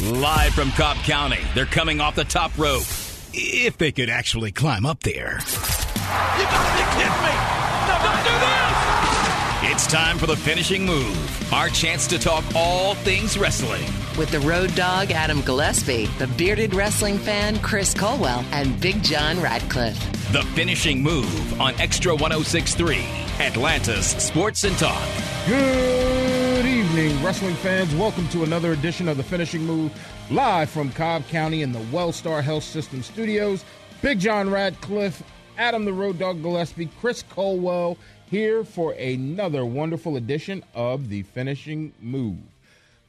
Live from Cobb County, they're coming off the top rope. If they could actually climb up there. You gotta be kidding me! No, don't do this! It's time for the finishing move. Our chance to talk all things wrestling. With the road dog Adam Gillespie, the bearded wrestling fan Chris Culwell, and Big John Radcliffe. The finishing move on Extra 1063, Atlanta's Sports and Talk. Good evening, wrestling fans. Welcome to another edition of The Finishing Move, live from Cobb County in the Wellstar Health System studios. Big John Radcliffe, Adam the Road Dog Gillespie, Chris Culwell here for another wonderful edition of The Finishing Move.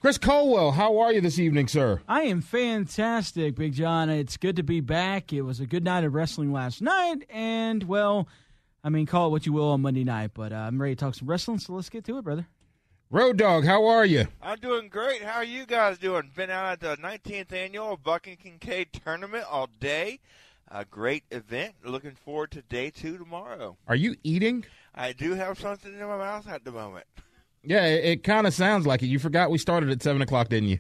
Chris Culwell, how are you this evening, sir? I am fantastic, Big John. It's good to be back. It was a good night of wrestling last night, and, well, I mean, call it what you will on Monday night, but uh, I'm ready to talk some wrestling, so let's get to it, brother. Road Dog, how are you? I'm doing great. How are you guys doing? Been out at the 19th annual Buck and Kincaid tournament all day. A great event. Looking forward to day two tomorrow. Are you eating? I do have something in my mouth at the moment. Yeah, it, it kind of sounds like it. You forgot we started at 7 o'clock, didn't you?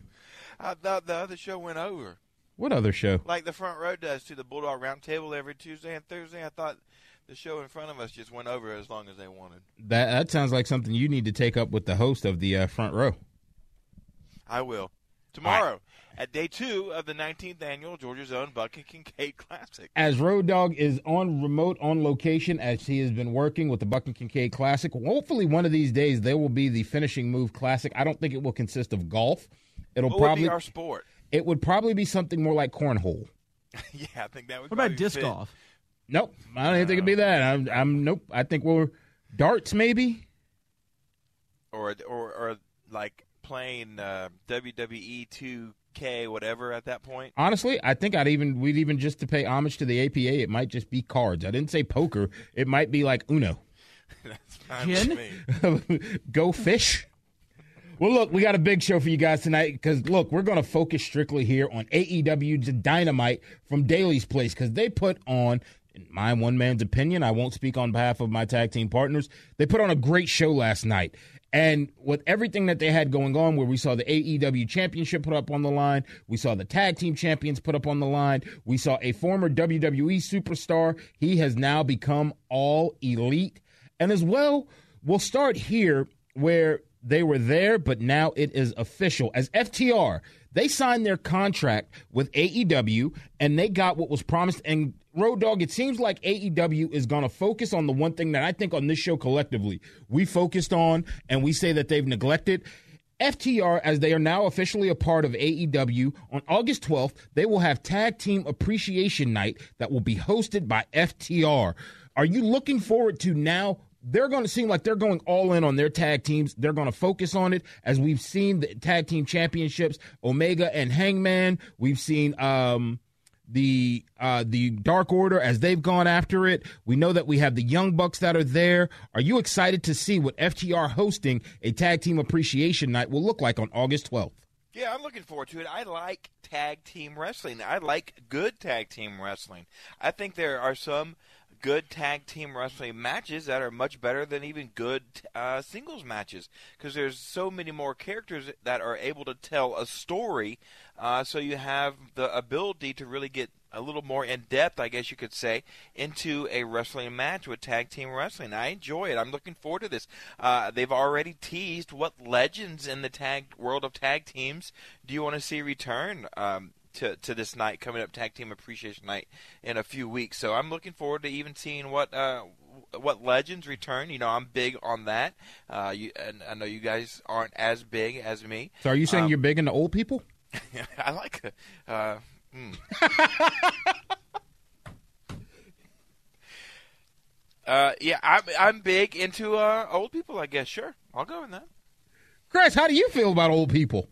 I thought the other show went over. What other show? Like the front row does to the Bulldog Roundtable every Tuesday and Thursday. I thought the show in front of us just went over as long as they wanted. That that sounds like something you need to take up with the host of the uh, front row. I will. Tomorrow at day two of the 19th annual Georgia's own Buck and Kincaid Classic. As Road Dog is on remote on location as he has been working with the Buck and Kincaid Classic. Hopefully, one of these days there will be the finishing move classic. I don't think it will consist of golf. It'll What probably would be our sport? it would probably be something more like cornhole. yeah, I think that would What about probably disc fit. golf? Nope, I don't even think it'd be that. I'm, I'm nope. I think we're darts maybe. or or or like playing uh, WWE 2K whatever at that point. Honestly, I think I'd even we'd even just to pay homage to the APA. It might just be cards. I didn't say poker. It might be like Uno. That's fine Gin? Go fish. Well, look, we got a big show for you guys tonight because, look, we're going to focus strictly here on AEW's Dynamite from Daily's Place because they put on, in my one man's opinion, I won't speak on behalf of my tag team partners, they put on a great show last night. And with everything that they had going on, where we saw the AEW championship put up on the line, we saw the tag team champions put up on the line, we saw a former WWE superstar. He has now become all elite. And as well, we'll start here where they were there, but now it is official. As FTR, they signed their contract with AEW and they got what was promised. And Road Dog, it seems like AEW is going to focus on the one thing that I think on this show collectively we focused on and we say that they've neglected. FTR, as they are now officially a part of AEW, on August 12th, they will have Tag Team Appreciation Night that will be hosted by FTR. Are you looking forward to now? They're going to seem like they're going all in on their tag teams. They're going to focus on it as we've seen the tag team championships, Omega and Hangman. We've seen um, the uh, the Dark Order as they've gone after it. We know that we have the Young Bucks that are there. Are you excited to see what FTR hosting a tag team appreciation night will look like on August 12th? Yeah, I'm looking forward to it. I like tag team wrestling. I like good tag team wrestling. I think there are some good tag team wrestling matches that are much better than even good uh, singles matches because there's so many more characters that are able to tell a story. Uh, so you have the ability to really get a little more in depth, I guess you could say, into a wrestling match with tag team wrestling. I enjoy it. I'm looking forward to this. Uh, they've already teased what legends in the tag world of tag teams do you want to see return. Um, to, to this night coming up, Tag Team Appreciation Night in a few weeks. So I'm looking forward to even seeing what uh, what legends return. You know, I'm big on that. Uh, you, and I know you guys aren't as big as me. So, are you saying Um, you're big into old people? I like. Uh, hmm. uh, yeah, I'm I'm big into uh, old people. I guess sure, I'll go in that. Chris, how do you feel about old people?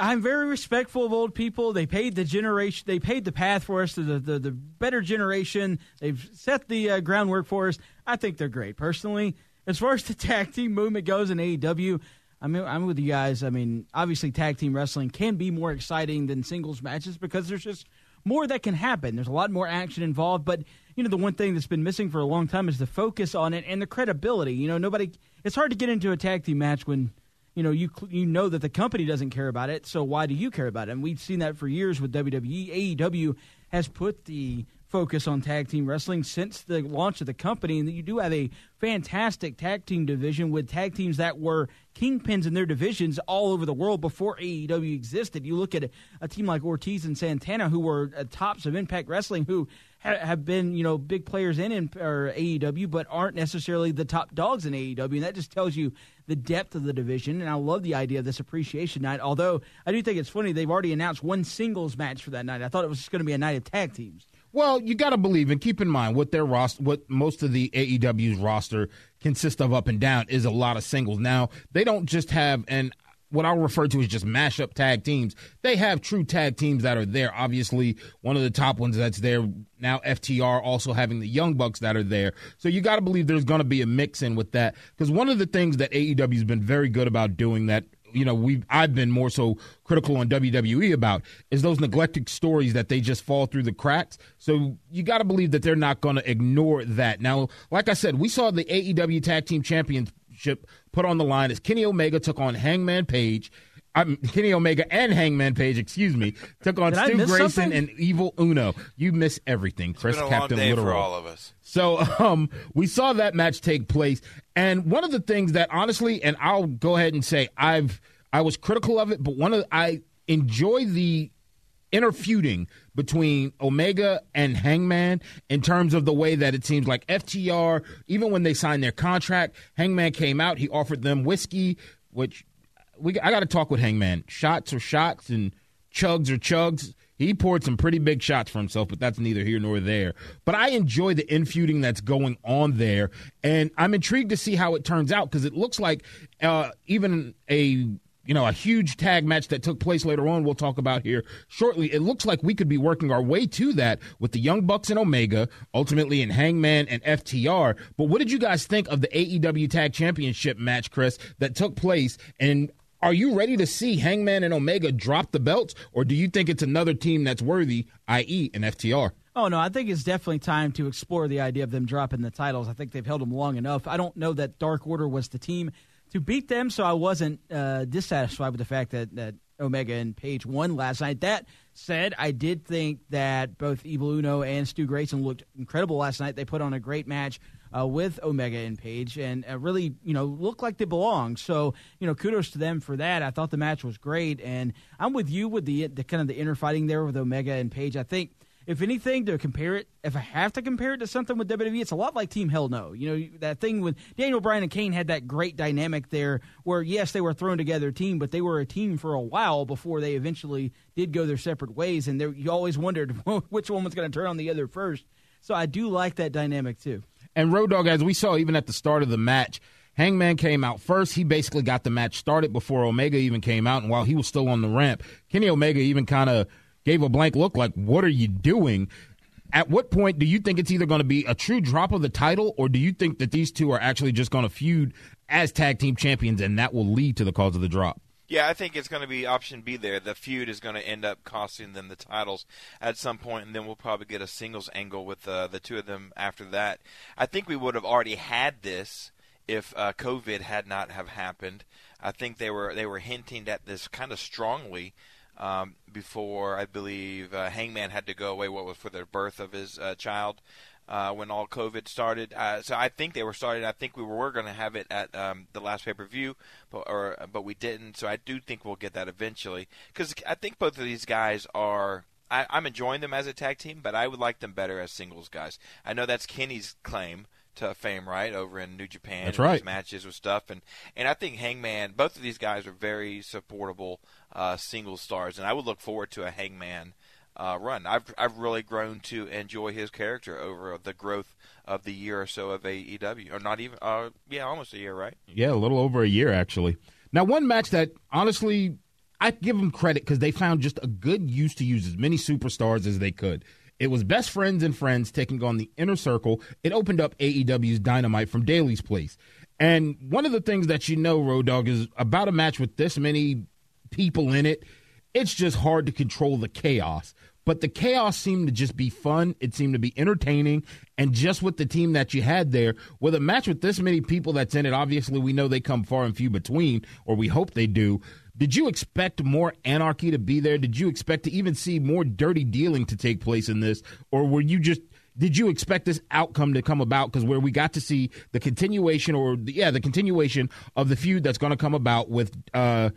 I'm very respectful of old people. They paid the generation. They paid the path for us to the, the, the better generation. They've set the uh, groundwork for us. I think they're great. Personally, as far as the tag team movement goes in AEW, I mean, I'm with you guys. I mean, obviously, tag team wrestling can be more exciting than singles matches because there's just more that can happen. There's a lot more action involved. But you know, the one thing that's been missing for a long time is the focus on it and the credibility. You know, nobody. It's hard to get into a tag team match when you know, you you know that the company doesn't care about it, so why do you care about it? And we've seen that for years with WWE. AEW has put the focus on tag team wrestling since the launch of the company, and you do have a fantastic tag team division with tag teams that were kingpins in their divisions all over the world before AEW existed. You look at a, a team like Ortiz and Santana, who were uh, tops of Impact Wrestling, who have been you know big players in, in or AEW, but aren't necessarily the top dogs in AEW, and that just tells you the depth of the division. And I love the idea of this appreciation night. Although I do think it's funny they've already announced one singles match for that night. I thought it was just going to be a night of tag teams. Well, you got to believe and keep in mind what their roster, what most of the AEW's roster consists of up and down is a lot of singles. Now they don't just have and what I'll refer to as just mashup tag teams. They have true tag teams that are there. Obviously, one of the top ones that's there now, FTR, also having the Young Bucks that are there. So you got to believe there's going to be a mix in with that. Because one of the things that AEW has been very good about doing that you know we I've been more so critical on WWE about is those neglected stories that they just fall through the cracks. So you got to believe that they're not going to ignore that. Now, like I said, we saw the AEW Tag Team Championship put on the line as Kenny Omega took on Hangman Page. I'm Kenny Omega and Hangman Page, excuse me, took on Did Stu Grayson something? and Evil Uno. You miss everything, Chris It's been a Captain long day Literal. for all of us. So um, we saw that match take place, and one of the things that honestly, and I'll go ahead and say I've I was critical of it, but one of I enjoy the inner feuding between Omega and Hangman in terms of the way that it seems like FTR, even when they signed their contract, Hangman came out, he offered them whiskey, which we I got to talk with Hangman. Shots are shots and chugs are chugs. He poured some pretty big shots for himself, but that's neither here nor there. But I enjoy the infeuding that's going on there, and I'm intrigued to see how it turns out because it looks like uh, even a you know, a huge tag match that took place later on, we'll talk about here shortly. It looks like we could be working our way to that with the Young Bucks and Omega, ultimately in Hangman and FTR. But what did you guys think of the AEW Tag Championship match, Chris, that took place? And are you ready to see Hangman and Omega drop the belts, or do you think it's another team that's worthy, i.e., an FTR? Oh no, I think it's definitely time to explore the idea of them dropping the titles. I think they've held them long enough. I don't know that Dark Order was the team to beat them, so I wasn't uh, dissatisfied with the fact that, that Omega and Page won last night. That said, I did think that both Evil Uno and Stu Grayson looked incredible last night. They put on a great match uh, with Omega and Page, and uh, really, you know, looked like they belonged. So, you know, kudos to them for that. I thought the match was great, and I'm with you with the, the kind of the inner fighting there with Omega and Page. I think if anything, to compare it, if I have to compare it to something with WWE, it's a lot like Team Hell No. You know, that thing with Daniel Bryan and Kane had that great dynamic there where, yes, they were thrown together team, but they were a team for a while before they eventually did go their separate ways. And you always wondered which one was going to turn on the other first. So I do like that dynamic too. And Road Dog, as we saw even at the start of the match, Hangman came out first. He basically got the match started before Omega even came out. And while he was still on the ramp, Kenny Omega even kind of gave a blank look like, What are you doing? At what point do you think it's either going to be a true drop of the title, or do you think that these two are actually just going to feud as tag team champions and that will lead to the cause of the drop? Yeah, I think it's going to be option B there. The feud is going to end up costing them the titles at some point, and then we'll probably get a singles angle with uh, the two of them after that. I think we would have already had this if uh, COVID had not have happened. I think they were they were hinting at this kind of strongly um, before I believe uh, Hangman had to go away. What was for the birth of his uh, child uh, when all COVID started. Uh, so I think they were started. I think we were going to have it at um, the last pay per view, but or but we didn't. So I do think we'll get that eventually because I think both of these guys are. I, I'm enjoying them as a tag team, but I would like them better as singles guys. I know that's Kenny's claim to fame, right, over in New Japan. That's right. matches with stuff, and and I think Hangman. Both of these guys are very supportable uh, single stars, and I would look forward to a Hangman uh, run. I've I've really grown to enjoy his character over the growth of the year or so of AEW, or not even, uh, yeah, almost a year, right? Yeah, a little over a year actually. Now, one match that honestly I give them credit because they found just a good use to use as many superstars as they could. It was best friends and friends taking on the inner circle. It opened up AEW's Dynamite from Daily's Place. And one of the things that you know, Road Dog, is about a match with this many people in it, it's just hard to control the chaos. but the chaos seemed to just be fun. It seemed to be entertaining, and just with the team that you had there, with a match with this many people that's in it, obviously we know they come far and few between, or we hope they do. Did you expect more anarchy to be there? Did you expect to even see more dirty dealing to take place in this, or were you just did you expect this outcome to come about? Because where we got to see the continuation, or the, yeah, the continuation of the feud that's going to come about with uh,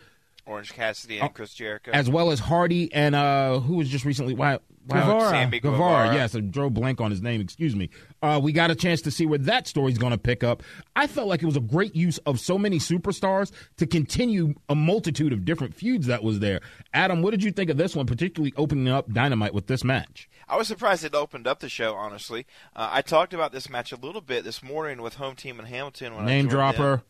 Orange Cassidy and Chris Jericho, as well as Hardy and uh, who was just recently why Guevara. Sammy Guevara, Guevara. yes, I drew blank on his name. Excuse me. Uh, we got a chance to see where that story's going to pick up. I felt like it was a great use of so many superstars to continue a multitude of different feuds that was there. Adam, what did you think of this one, particularly opening up Dynamite with this match? I was surprised it opened up the show. Honestly, uh, I talked about this match a little bit this morning with Home Team in Hamilton when I Name joined dropper.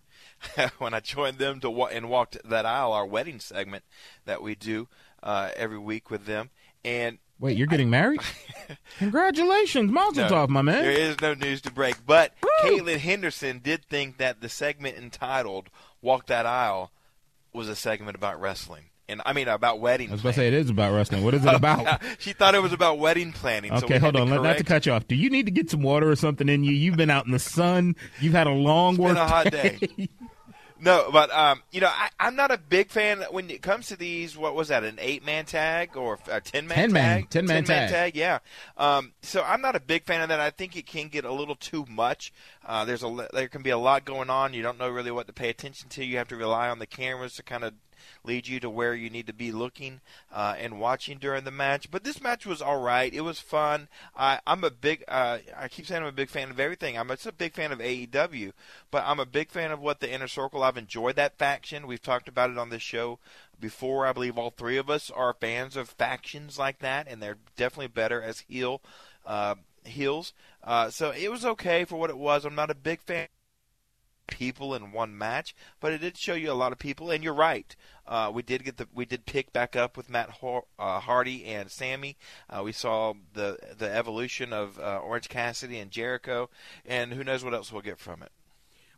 them. when I joined them to wa- and walked that aisle, our wedding segment that we do uh, every week with them, and Wait, you're getting married? Congratulations, Mazel No, my man. There is no news to break. But Caitlin Henderson did think that the segment entitled "Walk That Aisle" was a segment about wrestling, and I mean about wedding. I was going to say it is about wrestling. What is it oh, about? she thought it was about wedding planning. so Okay, we hold on. Let, not to cut you off. Do you need to get some water or something in you? You've been out in the sun. You've had a long work been a hot day. No, but um, you know, I, I'm not a big fan when it comes to these. What was that? An eight man tag or a ten man 10 man, tag? 10 man tag. Yeah. Um, so I'm not a big fan of that. I think it can get a little too much. Uh, there's a there can be a lot going on. You don't know really what to pay attention to. You have to rely on the cameras to kind of lead you to where you need to be looking uh, and watching during the match. But this match was all right. It was fun. I, I'm a big. Uh, I keep saying I'm a big fan of everything. I'm just a big fan of AEW, but I'm a big fan of what the Inner Circle. I've enjoyed that faction. We've talked about it on this show before. I believe all three of us are fans of factions like that, and they're definitely better as heel uh, heels. Uh, so it was okay for what it was. I'm not a big fan people in one match, but it did show you a lot of people. And you're right, uh, we did get the we did pick back up with Matt Har- uh, Hardy and Sammy. Uh, we saw the the evolution of uh, Orange Cassidy and Jericho, and who knows what else we'll get from it.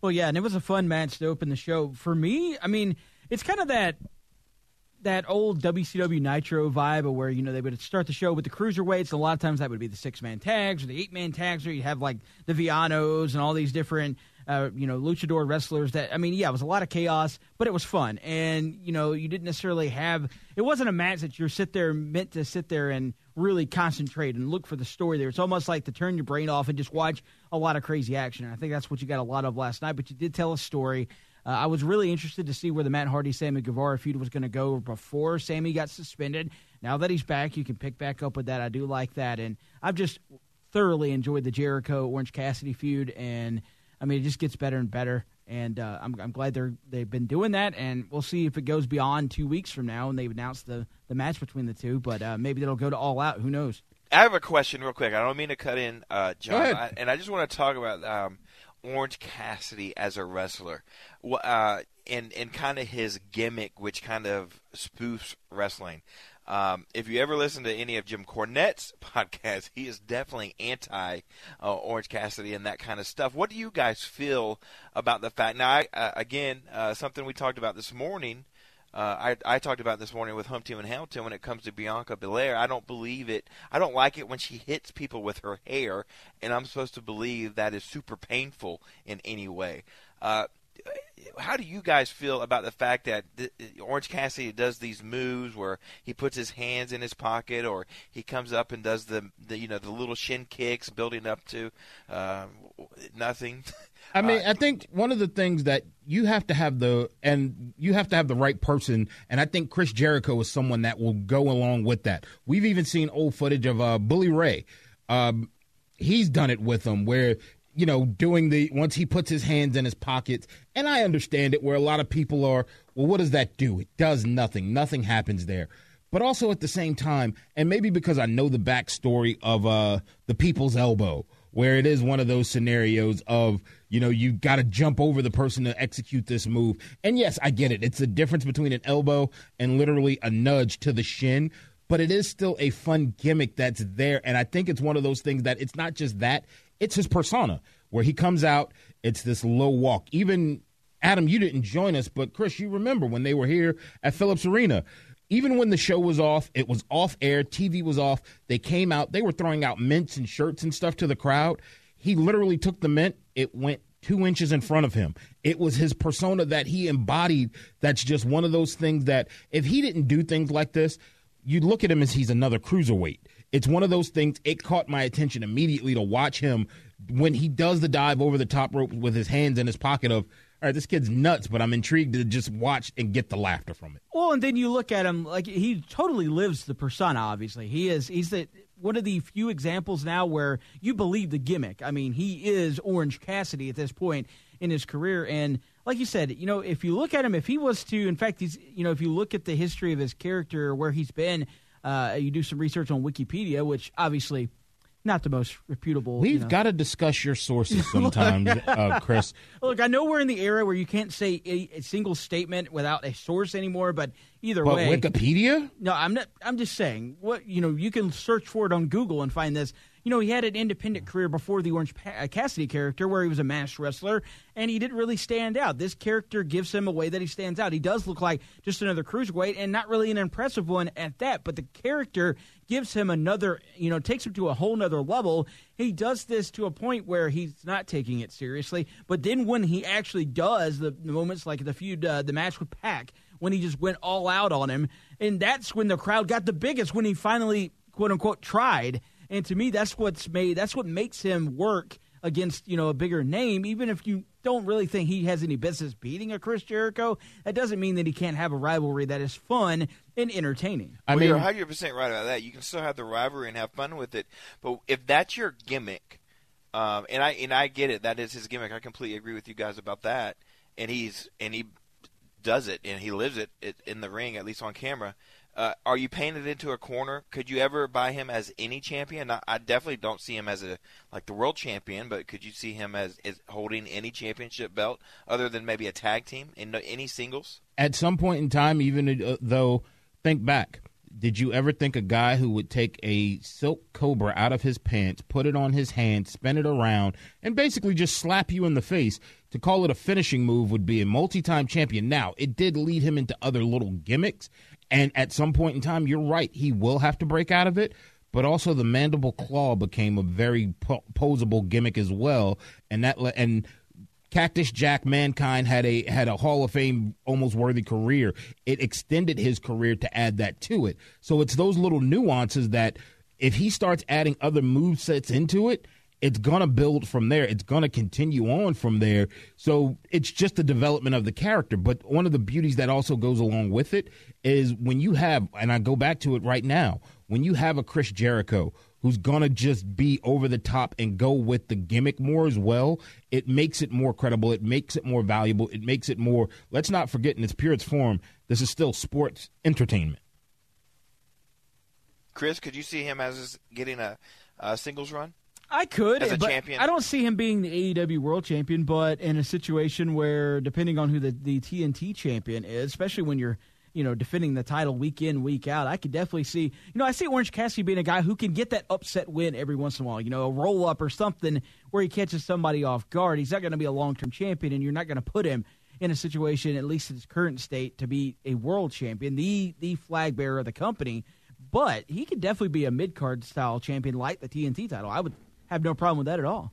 Well, yeah, and it was a fun match to open the show. For me, I mean, it's kind of that that old WCW Nitro vibe where you know they would start the show with the cruiserweights. A lot of times that would be the six man tags or the eight man tags, or you have like the Villanos and all these different uh, you know luchador wrestlers. That I mean, yeah, it was a lot of chaos, but it was fun, and you know you didn't necessarily have. It wasn't a match that you're sit there meant to sit there and really concentrate and look for the story there. It's almost like to turn your brain off and just watch a lot of crazy action. And I think that's what you got a lot of last night. But you did tell a story. Uh, I was really interested to see where the Matt Hardy Sammy Guevara feud was going to go before Sammy got suspended. Now that he's back, you can pick back up with that. I do like that, and I've just thoroughly enjoyed the Jericho Orange Cassidy feud, and I mean it just gets better and better. And uh, I'm, I'm glad they're they've been doing that, and we'll see if it goes beyond two weeks from now, and they've announced the the match between the two. But uh, maybe it'll go to all out. Who knows? I have a question, real quick. I don't mean to cut in, uh, John. I, and I just want to talk about um, Orange Cassidy as a wrestler, Wh- uh, and and kind of his gimmick, which kind of spoofs wrestling. Um, if you ever listen to any of Jim Cornette's podcasts, he is definitely anti uh, Orange Cassidy and that kind of stuff. What do you guys feel about the fact? Now, I, uh, again, uh, something we talked about this morning. Uh, I, I talked about this morning with Team and Hamilton when it comes to Bianca Belair. I don't believe it. I don't like it when she hits people with her hair, and I'm supposed to believe that is super painful in any way. How do you guys feel about the fact that Orange Cassidy does these moves where he puts his hands in his pocket, or he comes up and does the, the you know the little shin kicks, building up to uh, nothing? I mean, Uh, I think one of the things that you have to have the and you have to have the right person, and I think Chris Jericho is someone that will go along with that. We've even seen old footage of uh, Bully Ray. Um, he's done it with him where you know doing the once he puts his hands in his pockets, and I understand it where a lot of people are. Well, what does that do? It does nothing. Nothing happens there. But also at the same time, and maybe because I know the backstory of uh, the People's Elbow, where it is one of those scenarios of you know you got to jump over the person to execute this move and yes i get it it's a difference between an elbow and literally a nudge to the shin but it is still a fun gimmick that's there and i think it's one of those things that it's not just that it's his persona where he comes out it's this low walk even adam you didn't join us but chris you remember when they were here at phillips arena even when the show was off, it was off air, TV was off. They came out, they were throwing out mints and shirts and stuff to the crowd. He literally took the mint, it went two inches in front of him. It was his persona that he embodied. That's just one of those things that if he didn't do things like this, you'd look at him as he's another cruiserweight. It's one of those things. It caught my attention immediately to watch him when he does the dive over the top rope with his hands in his pocket of all right, this kid's nuts, but I'm intrigued to just watch and get the laughter from it. Well, and then you look at him like he totally lives the persona. Obviously, he is. He's the one of the few examples now where you believe the gimmick. I mean, he is Orange Cassidy at this point in his career, and like you said, you know, if you look at him, if he was to, in fact, he's, you know, if you look at the history of his character, where he's been, uh, you do some research on Wikipedia, which obviously not the most reputable. We've you know. got to discuss your sources sometimes, uh, Chris. Look, I know we're in the era where you can't say a, a single statement without a source anymore, but either But way, Wikipedia? no, I'm not. I'm just saying what you know. You can search for it on Google and find this. You know, he had an independent career before the Orange uh, Cassidy character, where he was a masked wrestler, and he didn't really stand out. This character gives him a way that he stands out. He does look like just another cruiserweight, and not really an impressive one at that. But the character gives him another, you know, takes him to a whole nother level. He does this to a point where he's not taking it seriously. But then when he actually does, the, the moments like the feud, uh, the match with Pac, when he just went all out on him, and that's when the crowd got the biggest. When he finally, quote unquote, tried. And to me, that's what's made. That's what makes him work against you know a bigger name. Even if you don't really think he has any business beating a Chris Jericho, that doesn't mean that he can't have a rivalry that is fun and entertaining. I well, mean, you're 100 percent right about that. You can still have the rivalry and have fun with it, but if that's your gimmick, um, and I and I get it, that is his gimmick. I completely agree with you guys about that. And he's and he does it and he lives it, it in the ring, at least on camera. Uh, are you painted into a corner? Could you ever buy him as any champion? I, I definitely don't see him as a like the world champion, but could you see him as, as holding any championship belt other than maybe a tag team in any singles? at some point in time, even uh, though, think back. Did you ever think a guy who would take a silk cobra out of his pants, put it on his hand, spin it around, and basically just slap you in the face to call it a finishing move would be a multi time champion? Now, it did lead him into other little gimmicks. And at some point in time, you're right, he will have to break out of it. But also, the mandible claw became a very po- posable gimmick as well. And that, le- and Cactus Jack Mankind had a had a Hall of Fame almost worthy career. It extended his career to add that to it. So it's those little nuances that if he starts adding other move sets into it, it's gonna build from there. It's gonna continue on from there. So it's just the development of the character. But one of the beauties that also goes along with it is when you have, and I go back to it right now, when you have a Chris Jericho who's gonna just be over the top and go with the gimmick more as well, it makes it more credible. It makes it more valuable. It makes it more. Let's not forget, in its purest form, this is still sports entertainment. Chris, could you see him as getting a, a singles run? I could, As a but champion? I don't see him being the AEW World Champion. But in a situation where, depending on who the, the TNT champion is, especially when you're you know defending the title week in week out, I could definitely see. You know, I see Orange Cassidy being a guy who can get that upset win every once in a while. You know, a roll up or something where he catches somebody off guard. He's not going to be a long term champion, and you're not going to put him in a situation, at least in his current state, to be a world champion, the the flag bearer of the company. But he could definitely be a mid card style champion like the TNT title. I would have no problem with that at all.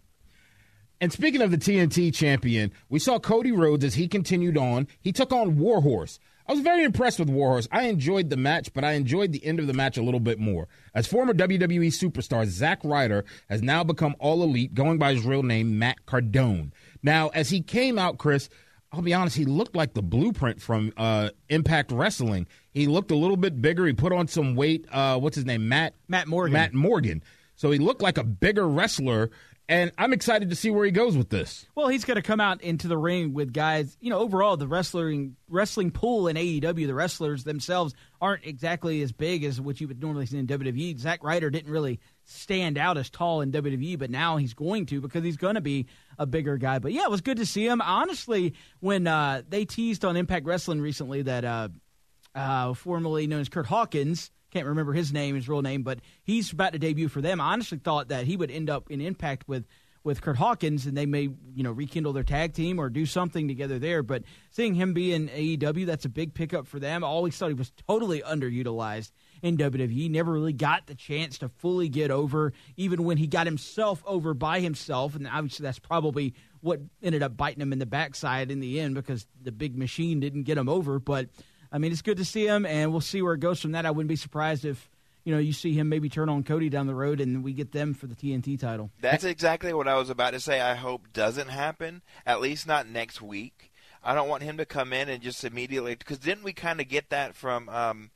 And speaking of the TNT champion, we saw Cody Rhodes as he continued on. He took on Warhorse. I was very impressed with Warhorse. I enjoyed the match, but I enjoyed the end of the match a little bit more. As former WWE superstar Zack Ryder has now become all elite, going by his real name, Matt Cardona. Now, as he came out, Chris, I'll be honest, he looked like the blueprint from uh, Impact Wrestling. He looked a little bit bigger. He put on some weight. Uh, what's his name? Matt Matt Morgan. Matt Morgan. So he looked like a bigger wrestler, and I'm excited to see where he goes with this. Well, he's going to come out into the ring with guys. You know, overall, the wrestling wrestling pool in AEW, the wrestlers themselves aren't exactly as big as what you would normally see in WWE. Zack Ryder didn't really stand out as tall in WWE, but now he's going to because he's going to be a bigger guy. But yeah, it was good to see him. Honestly, when uh, they teased on Impact Wrestling recently that uh, uh, formerly known as Kurt Hawkins. Can't remember his name, his real name, but he's about to debut for them. I honestly thought that he would end up in Impact with with Kurt Hawkins, and they may you know rekindle their tag team or do something together there. But seeing him be in AEW, that's a big pickup for them. I always thought he was totally underutilized in WWE. Never really got the chance to fully get over, even when he got himself over by himself. And obviously, that's probably what ended up biting him in the backside in the end because the big machine didn't get him over. But I mean, it's good to see him, and we'll see where it goes from that. I wouldn't be surprised if you know, you see him maybe turn on Cody down the road, and we get them for the TNT title. That's exactly what I was about to say. I hope doesn't happen. At least not next week. I don't want him to come in and just immediately because didn't we kind of get that from um,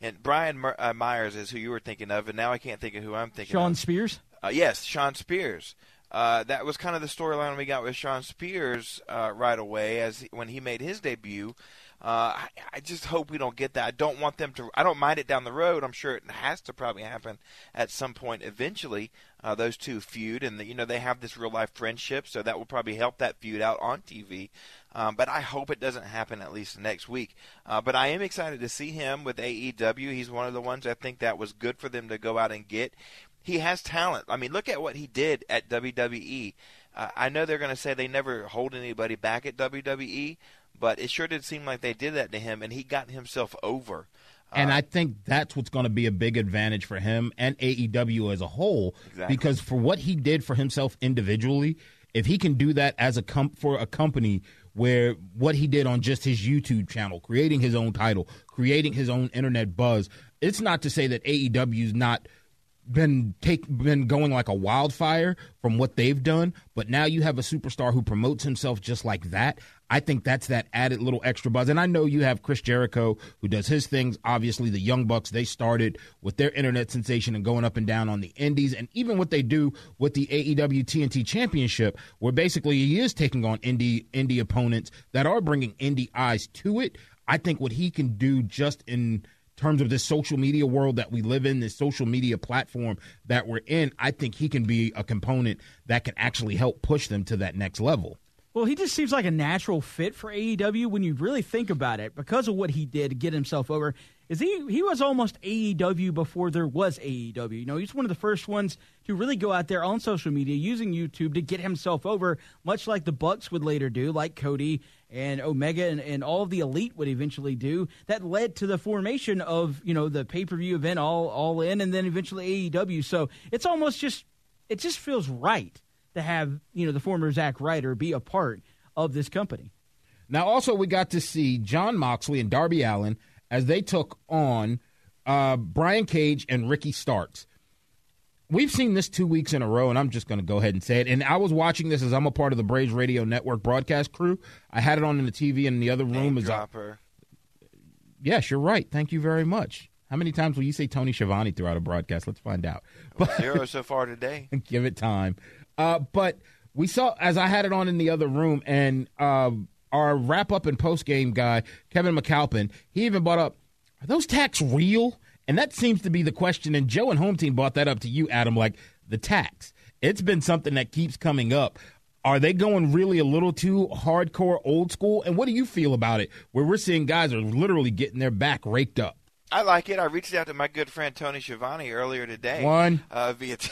and Brian uh, Myers is who you were thinking of, and now I can't think of who I'm thinking. Shawn of. Spears. Uh, yes, Shawn Spears. Uh, that was kind of the storyline we got with Shawn Spears uh, right away as he, when he made his debut. Uh, I, I just hope we don't get that. I don't want them to. I don't mind it down the road. I'm sure it has to probably happen at some point eventually. Uh, those two feud, and the, you know they have this real life friendship, so that will probably help that feud out on TV. Um, but I hope it doesn't happen at least next week. Uh, but I am excited to see him with AEW. He's one of the ones I think that was good for them to go out and get. He has talent. I mean, look at what he did at WWE. Uh, I know they're going to say they never hold anybody back at WWE, but it sure did seem like they did that to him, and he got himself over. And uh, I think that's what's going to be a big advantage for him and AEW as a whole, exactly. because for what he did for himself individually, if he can do that as a com- for a company where what he did on just his YouTube channel, creating his own title, creating his own internet buzz, it's not to say that AEW is not been take been going like a wildfire from what they've done, but now you have a superstar who promotes himself just like that. I think that's that added little extra buzz. And I know you have Chris Jericho who does his things. Obviously, the Young Bucks, they started with their internet sensation and going up and down on the indies. And even what they do with the AEW TNT Championship, where basically he is taking on indie, indie opponents that are bringing indie eyes to it. I think what he can do just in terms of this social media world that we live in, this social media platform that we're in, I think he can be a component that can actually help push them to that next level. Well, he just seems like a natural fit for AEW when you really think about it, because of what he did to get himself over. Is he he was almost AEW before there was AEW. You know, he's one of the first ones to really go out there on social media using YouTube to get himself over, much like the Bucks would later do, like Cody and Omega and, and all of the elite would eventually do. That led to the formation of, you know, the pay per view event all all in and then eventually AEW. So it's almost just it just feels right to have you know the former Zack Ryder be a part of this company. Now, also we got to see Jon Moxley and Darby Allin as they took on uh, Brian Cage and Ricky Starks. We've seen this two weeks in a row, and I'm just going to go ahead and say it. And I was watching this as I'm a part of the Braves Radio Network broadcast crew. I had it on in the TV in the other room. Name as dropper. I, yes, you're right. Thank you very much. How many times will you say Tony Schiavone throughout a broadcast? Let's find out. But, Zero so far today. give it time. Uh, but we saw as I had it on in the other room, and uh, our wrap up and post game guy Kevin McAlpin, he even brought up, "Are those tacks real?" And that seems to be the question. And Joe and Home Team brought that up to you, Adam. Like the tacks, it's been something that keeps coming up. Are they going really a little too hardcore, old school? And what do you feel about it? Where we're seeing guys are literally getting their back raked up. I like it. I reached out to my good friend Tony Schiavone earlier today. One uh, via. T-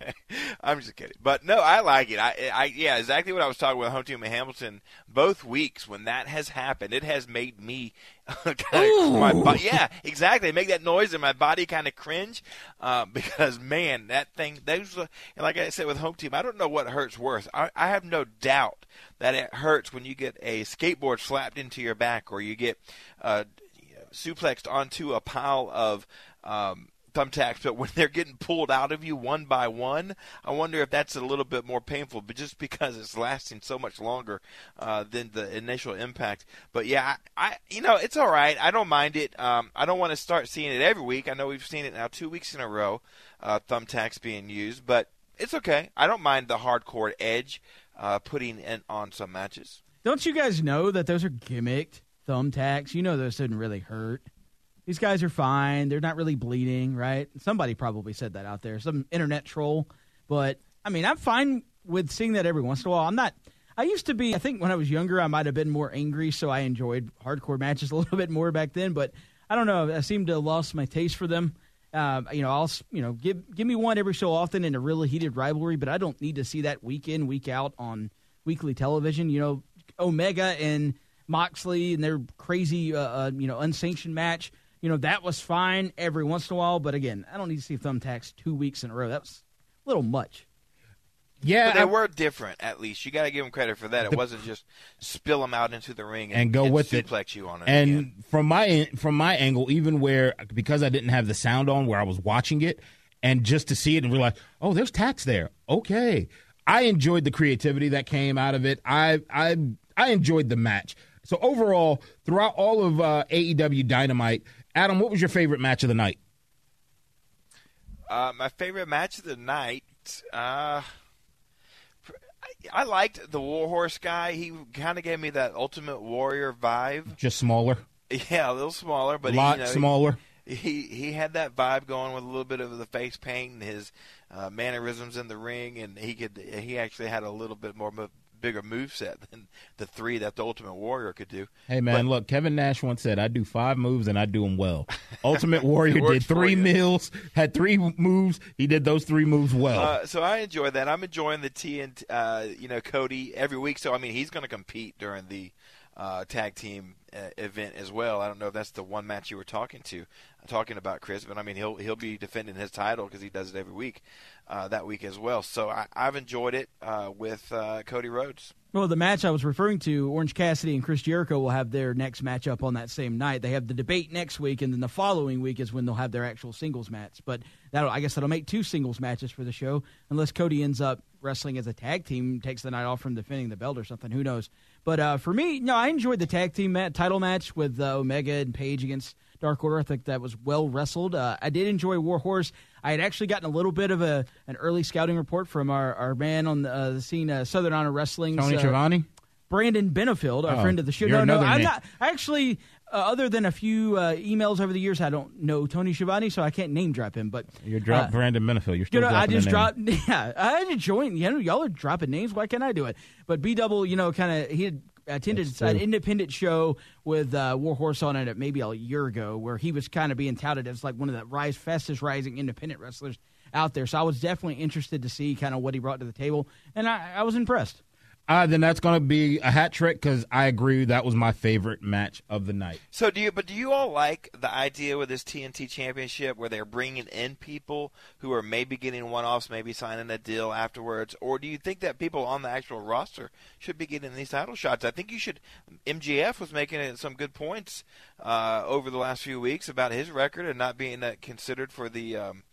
I'm just kidding, but no, I like it. I, I, yeah, exactly what I was talking with home team in Hamilton both weeks. When that has happened, it has made me my bo- yeah, exactly. Make that noise and my body kind of cringe uh, because man, that thing. Those and like I said with home team, I don't know what hurts worse. I, I have no doubt that it hurts when you get a skateboard slapped into your back or you get. Uh, suplexed onto a pile of um, thumbtacks, but when they're getting pulled out of you one by one, I wonder if that's a little bit more painful, but just because it's lasting so much longer uh, than the initial impact. But yeah, I, I, you know, it's all right. I don't mind it. Um, I don't want to start seeing it every week. I know we've seen it now two weeks in a row, uh, thumbtacks being used, but it's okay. I don't mind the hardcore edge uh, putting in on some matches. Don't you guys know that those are gimmicked? Thumbtacks. You know those didn't really hurt. These guys are fine. They're not really bleeding, right? Somebody probably said that out there, some internet troll. But I mean, I'm fine with seeing that every once in a while. I'm not. I used to be. I think when I was younger, I might have been more angry, so I enjoyed hardcore matches a little bit more back then. But I don't know. I seem to have lost my taste for them, Um, you know, I'll you know give give me one every so often in a really heated rivalry, but I don't need to see that week in week out on weekly television. You know, Omega and Moxley and their crazy uh, uh, you know unsanctioned match. You know that was fine every once in a while, but again, I don't need to see thumbtacks two weeks in a row. That was a little much. Yeah, But they I- were different, at least. You got to give them credit for that. It wasn't just spill them out into the ring and, and go with it. suplex you on it. And again. from my from my angle, even where because I didn't have the sound on, where I was watching it, and just to see it and realize, oh, there's tacks there. Okay, I enjoyed the creativity that came out of it. I I I enjoyed the match. So overall, throughout all of uh, AEW Dynamite, Adam, what was your favorite match of the night? Uh, my favorite match of the night. Uh, I, I liked the Warhorse guy. He kind of gave me that Ultimate Warrior vibe. Just smaller, Yeah, a little smaller, but a lot he, you know, smaller. He, he he had that vibe going with a little bit of the face paint and his uh, mannerisms in the ring, and he could he actually had a little bit more mo- bigger move set than the three that the Ultimate Warrior could do. Hey man, But- look, Kevin Nash once said, "I do five moves and I do them well." Ultimate Warrior did three mills, had three moves. He did those three moves well. Uh, so I enjoy that. I'm enjoying the TNT, uh, you know, Cody every week. So I mean, he's going to compete during the uh, tag team uh, event as well. I don't know if that's the one match you were talking to, talking about Chris, but I mean, he'll he'll be defending his title because he does it every week, uh, that week as well. So I, I've enjoyed it uh, with uh, Cody Rhodes. Well, the match I was referring to, Orange Cassidy and Chris Jericho will have their next matchup on that same night. They have the debate next week, and then the following week is when they'll have their actual singles match. But that'll, I guess that'll make two singles matches for the show, unless Cody ends up wrestling as a tag team, takes the night off from defending the belt or something. Who knows? But uh, for me, no, I enjoyed the tag team mat- title match with uh, Omega and Page against Dark Order. I think that was well wrestled. Uh, I did enjoy Warhorse. I had actually gotten a little bit of a an early scouting report from our, our man on the, uh, the scene, uh, Southern Honor Wrestling. Tony Schiavone. Brandon Benefield, our Oh, friend of the show. No, no, I'm name. not. Actually, uh, other than a few uh, emails over the years, I don't know Tony Schiavone, so I can't name drop him. But You're drop uh, Brandon Benefield. You're you still know, I just dropped. Yeah, I just joined. You know, y'all are dropping names. Why can't I do it? But B Double, you know, kind of he had attended That's an true. independent show with uh, Warhorse on it maybe a year ago, where he was kind of being touted as like one of the rise fastest rising independent wrestlers out there. So I was definitely interested to see kind of what he brought to the table, and I, I was impressed. Uh, then that's going to be a hat trick because I agree that was my favorite match of the night. So do you? But do you all like the idea with this TNT Championship where they're bringing in people who are maybe getting one-offs, maybe signing a deal afterwards, or do you think that people on the actual roster should be getting these title shots? I think you should. MJF was making some good points uh, over the last few weeks about his record and not being considered for the. Um,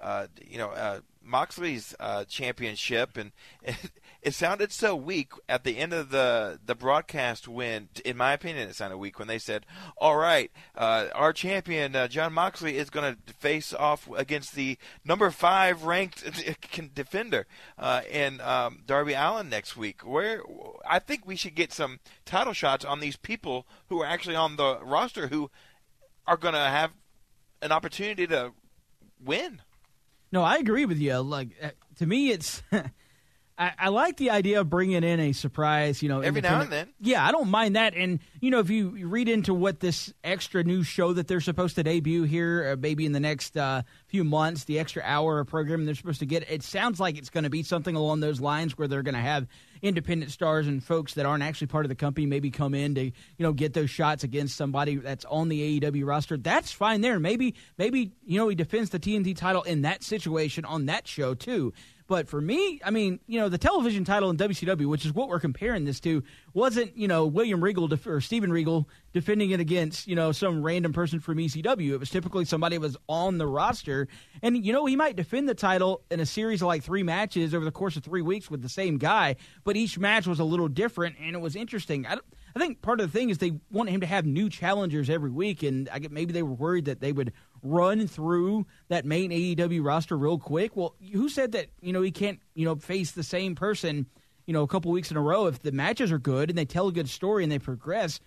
uh, you know, uh, Moxley's uh, championship, and it, it sounded so weak at the end of the the broadcast. When, in my opinion, it sounded weak when they said, "All right, uh, our champion uh, Jon Moxley is going to face off against the number five ranked defender uh, in um, Darby Allin next week." Where I think we should get some title shots on these people who are actually on the roster who are going to have an opportunity to win. No, I agree with you. Like uh, to me, it's I, I like the idea of bringing in a surprise. You know, Every now and then. Yeah, I don't mind that. And you know, if you read into what this extra new show that they're supposed to debut here, uh, maybe in the next uh, few months, the extra hour of program they're supposed to get, it sounds like it's going to be something along those lines where they're going to have independent stars and folks that aren't actually part of the company maybe come in to you know get those shots against somebody that's on the AEW roster. That's fine there. Maybe maybe you know he defends the TNT title in that situation on that show too. But for me, I mean, you know, the television title in WCW, which is what we're comparing this to, wasn't you know William Regal def- or Steven Regal defending it against you know some random person from ECW. It was typically somebody that was on the roster, and you know he might defend the title in a series of like three matches over the course of three weeks with the same guy, but each match was a little different, and it was interesting. I, I think part of the thing is they want him to have new challengers every week, and I get maybe they were worried that they would run through that main AEW roster real quick. Well, who said that you know he can't you know face the same person you know a couple weeks in a row if the matches are good and they tell a good story and they progress.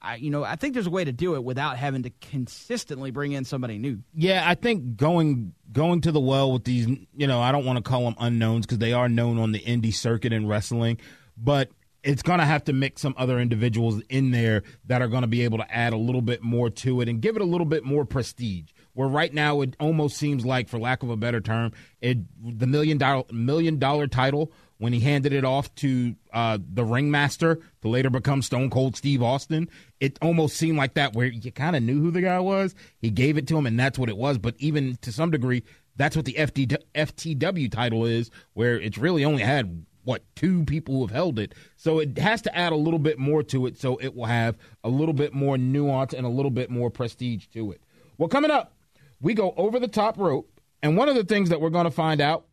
I you know I think there's a way to do it without having to consistently bring in somebody new. Yeah, I think going going to the well with these, you know, I don't want to call them unknowns because they are known on the indie circuit in wrestling, but it's going to have to mix some other individuals in there that are going to be able to add a little bit more to it and give it a little bit more prestige. Where right now it almost seems like, for lack of a better term, it the million dollar million dollar title when he handed it off to uh, the ringmaster to later become Stone Cold Steve Austin. It almost seemed like that, where you kind of knew who the guy was. He gave it to him, and that's what it was. But even to some degree, that's what the FD, FTW title is, where it's really only had what two people who have held it. So it has to add a little bit more to it, so it will have a little bit more nuance and a little bit more prestige to it. Well, coming up, we go over the top rope, and one of the things that we're going to find out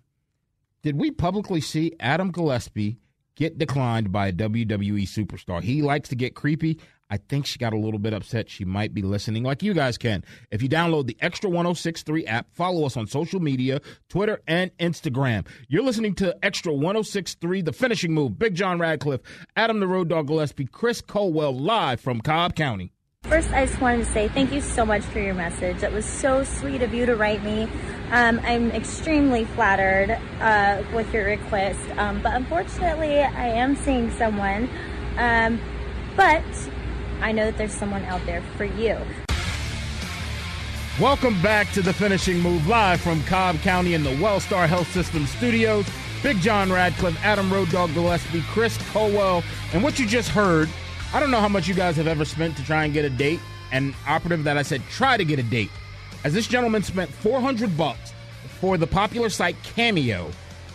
did we publicly see Adam Gillespie get declined by a WWE superstar? He likes to get creepy. I think she got a little bit upset. She might be listening like you guys can. If you download the Extra 1063 app, follow us on social media, Twitter, and Instagram. You're listening to Extra 1063, The Finishing Move, Big John Radcliffe, Adam the Road Dog Gillespie, Chris Culwell, live from Cobb County. First, I just wanted to say thank you so much for your message. That was so sweet of you to write me. Um, I'm extremely flattered uh, with your request, um, but unfortunately, I am seeing someone. Um, but I know that there's someone out there for you. Welcome back to the finishing move live from Cobb County in the Wellstar Health System studios. Big John Radcliffe, Adam Road Dawg Gillespie, Chris Culwell, and what you just heard. I don't know how much you guys have ever spent to try and get a date. And operative that I said try to get a date, as this gentleman spent 400 bucks for the popular site Cameo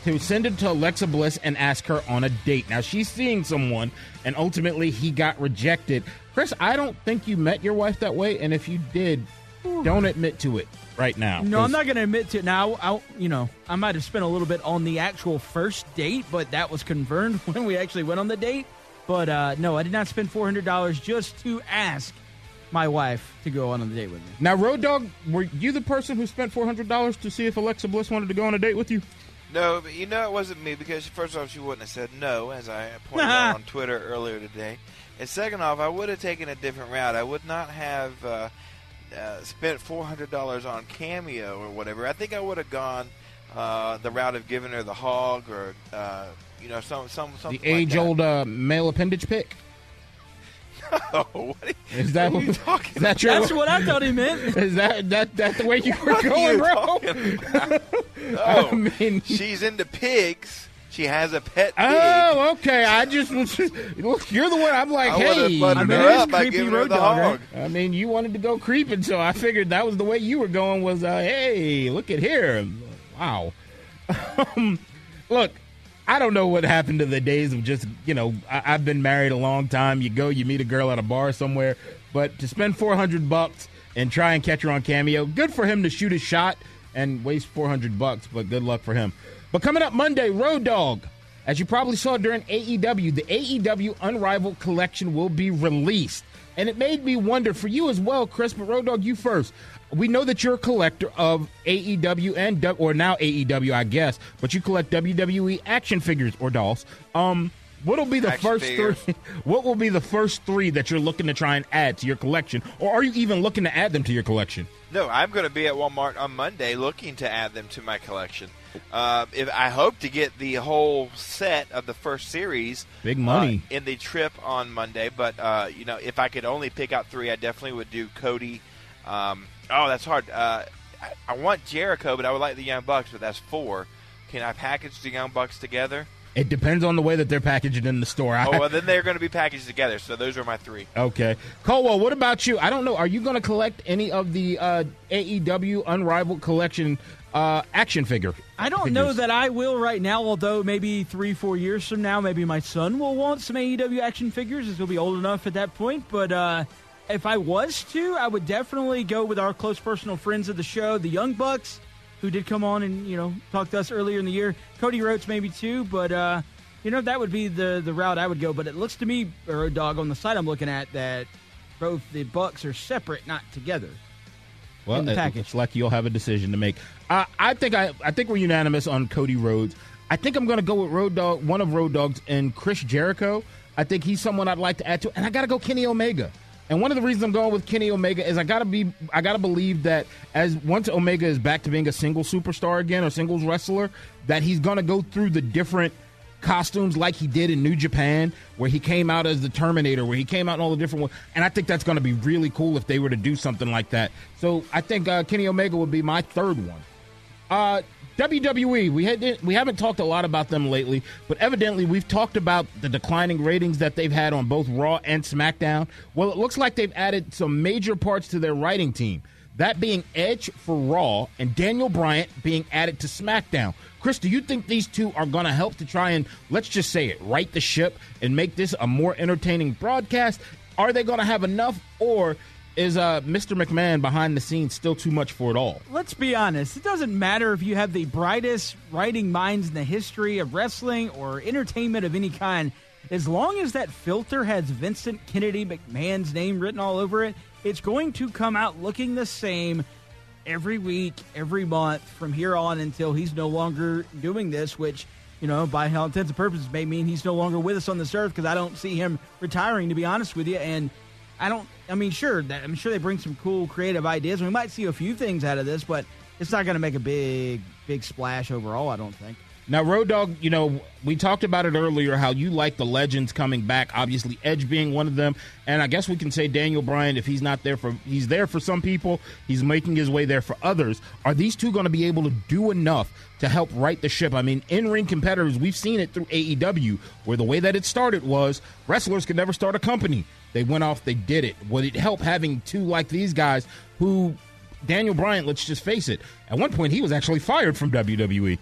to send it to Alexa Bliss and ask her on a date. Now she's seeing someone, and ultimately he got rejected. Chris, I don't think you met your wife that way, and if you did, don't admit to it right now. No, I'm not going to admit to it now. I, you know, I might have spent a little bit on the actual first date, but that was confirmed when we actually went on the date. But uh, no, I did not spend four hundred dollars just to ask my wife to go on a date with me. Now, Road Dawg, were you the person who spent four hundred dollars to see if Alexa Bliss wanted to go on a date with you? No, but you know it wasn't me because first off, she wouldn't have said no, as I pointed out on Twitter earlier today. And second off, I would have taken a different route. I would not have uh, uh, spent four hundred dollars on Cameo or whatever. I think I would have gone uh, the route of giving her the hog or uh, you know some some something The age-old uh, male appendage pick. Like what are Is that what are you what- talking Is that your? That's what I thought he meant. Is that that that the way you were What are going, you bro? talking about? I mean, She's into pigs. She has a pet pig. oh, okay. I just was. Look, you're the one. I'm like, I hey. buttered mean, her up by creepy giving her the dog, hog. right? I mean, you wanted to go creeping, so I figured that was the way you were going. Was uh, hey, look at here, wow. Um, look, I don't know what happened to the days of just you know. I, I've been married a long time. You go, you meet a girl at a bar somewhere, but to spend four hundred bucks and try and catch her on Cameo, good for him to shoot his shot and waste four hundred bucks. But good luck for him. But coming up Monday, Road Dawg. As you probably saw during AEW, the AEW Unrivaled Collection will be released. And it made me wonder for you as well, Chris, but Road Dawg, you first. We know that you're a collector of AEW and or now AEW, I guess, but you collect WWE action figures or dolls. Um, what'll be the Action first figures. three? What will be the first three that you're looking to try and add to your collection, or are you even looking to add them to your collection? No, I'm going to be at Walmart on Monday looking to add them to my collection. Uh, if I hope to get the whole set of the first series, Big money. uh, in the trip on Monday. But uh, you know, if I could only pick out three, I definitely would do Cody. Um, oh, that's hard. Uh, I, I want Jericho, but I would like the Young Bucks, but that's four. Can I package the Young Bucks together? It depends on the way that they're packaged in the store. Oh, well, then they're going to be packaged together. So those are my three. Okay. Culwell, what about you? I don't know. Are you going to collect any of the uh, AEW Unrivaled Collection uh, action figure? I don't know that I will right now, although maybe three, four years from now, maybe my son will want some AEW action figures as he'll be old enough at that point. But uh, if I was to, I would definitely go with our close personal friends of the show, the Young Bucks, who did come on and, you know, talk to us earlier in the year. Cody Rhodes maybe too, but, uh, you know, that would be the, the route I would go. But it looks to me, or a dog on the site I'm looking at, that both the Bucks are separate, not together. Well, in the it package. looks like you'll have a decision to make. Uh, I think I, I think we're unanimous on Cody Rhodes. I think I'm going to go with Road Dawg, one of Road Dawgs, and Chris Jericho. I think he's someone I'd like to add to, and I got to go Kenny Omega. And one of the reasons I'm going with Kenny Omega is I gotta be I gotta believe that as once Omega is back to being a single superstar again or singles wrestler, that he's gonna go through the different costumes like he did in New Japan, where he came out as the Terminator, where he came out in all the different ones. And I think that's going to be really cool if they were to do something like that. So I think uh, Kenny Omega would be my third one. Uh, WWE, we had we haven't talked a lot about them lately, but evidently we've talked about the declining ratings that they've had on both Raw and SmackDown. Well, it looks like they've added some major parts to their writing team. That being Edge for Raw and Daniel Bryan being added to SmackDown. Chris, do you think these two are going to help to try and let's just say it, right the ship and make this a more entertaining broadcast? Are they going to have enough, or is uh, Mr. McMahon behind the scenes still too much for it all? Let's be honest. It doesn't matter if you have the brightest writing minds in the history of wrestling or entertainment of any kind. As long as that filter has Vincent Kennedy McMahon's name written all over it, it's going to come out looking the same every week, every month from here on until he's no longer doing this, which, you know, by all intents and purposes may mean he's no longer with us on this earth because I don't see him retiring, to be honest with you. And I don't. I mean, sure, I'm sure they bring some cool, creative ideas. We might see a few things out of this, but it's not going to make a big, big splash overall. I don't think. Now, Road Dawg, you know, we talked about it earlier how you like the legends coming back. Obviously, Edge being one of them, and I guess we can say Daniel Bryan. If he's not there for, he's there for some people. He's making his way there for others. Are these two going to be able to do enough to help right the ship? I mean, in-ring competitors, we've seen it through AEW, where the way that it started was wrestlers could never start a company. They went off, they did it. Would it help having two like these guys who Daniel Bryan, let's just face it, at one point he was actually fired from WWE.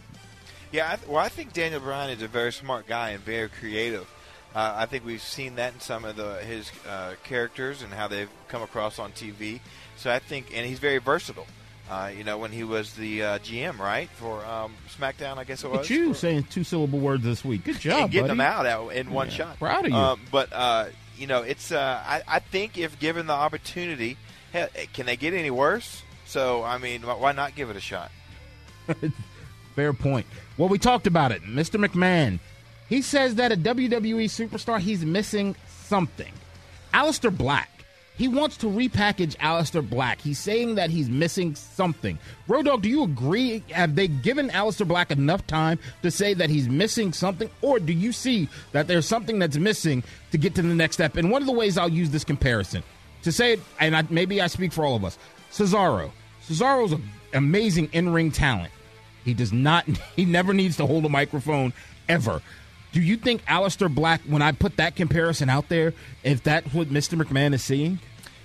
Yeah, I th- well, I think Daniel Bryan is a very smart guy and very creative. Uh, I think we've seen that in some of the his uh, characters and how they've come across on TV. So I think, and he's very versatile. Uh, you know, when he was the uh, GM, right, for um, SmackDown, I guess it was. Look at you for, saying two syllable words this week. Good job, and getting buddy. them out out in one Yeah, shot. proud of you. Um, but uh, you know, it's. Uh, I, I think if given the opportunity, hell, can they get any worse? So I mean, why not give it a shot? Fair point. Well, we talked about it. Mr. McMahon, he says that a WWE superstar, he's missing something. Aleister Black. He wants to repackage Aleister Black. He's saying that he's missing something. Road Dawg, do you agree? Have they given Aleister Black enough time to say that he's missing something? Or do you see that there's something that's missing to get to the next step? And one of the ways I'll use this comparison to say it, and I, maybe I speak for all of us Cesaro. Cesaro's an amazing in ring talent. He does not. He never needs to hold a microphone ever. Do you think Aleister Black, when I put that comparison out there, if that's what Mr. McMahon is seeing?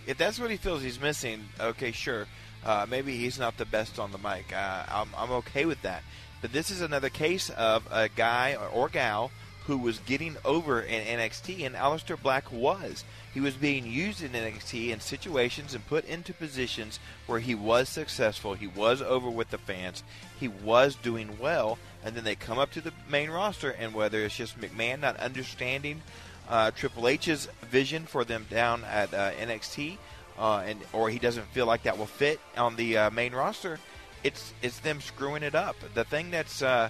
If that's what he feels he's missing, okay, sure. Uh, maybe he's not the best on the mic. Uh, I'm, I'm okay with that. But this is another case of a guy or gal who was getting over in NXT, and Aleister Black was. He was being used in NXT in situations and put into positions where he was successful. He was over with the fans. He was doing well. And then they come up to the main roster, and whether it's just McMahon not understanding uh, Triple H's vision for them down at uh, NXT, uh, and or he doesn't feel like that will fit on the uh, main roster, it's it's them screwing it up. The thing that's uh,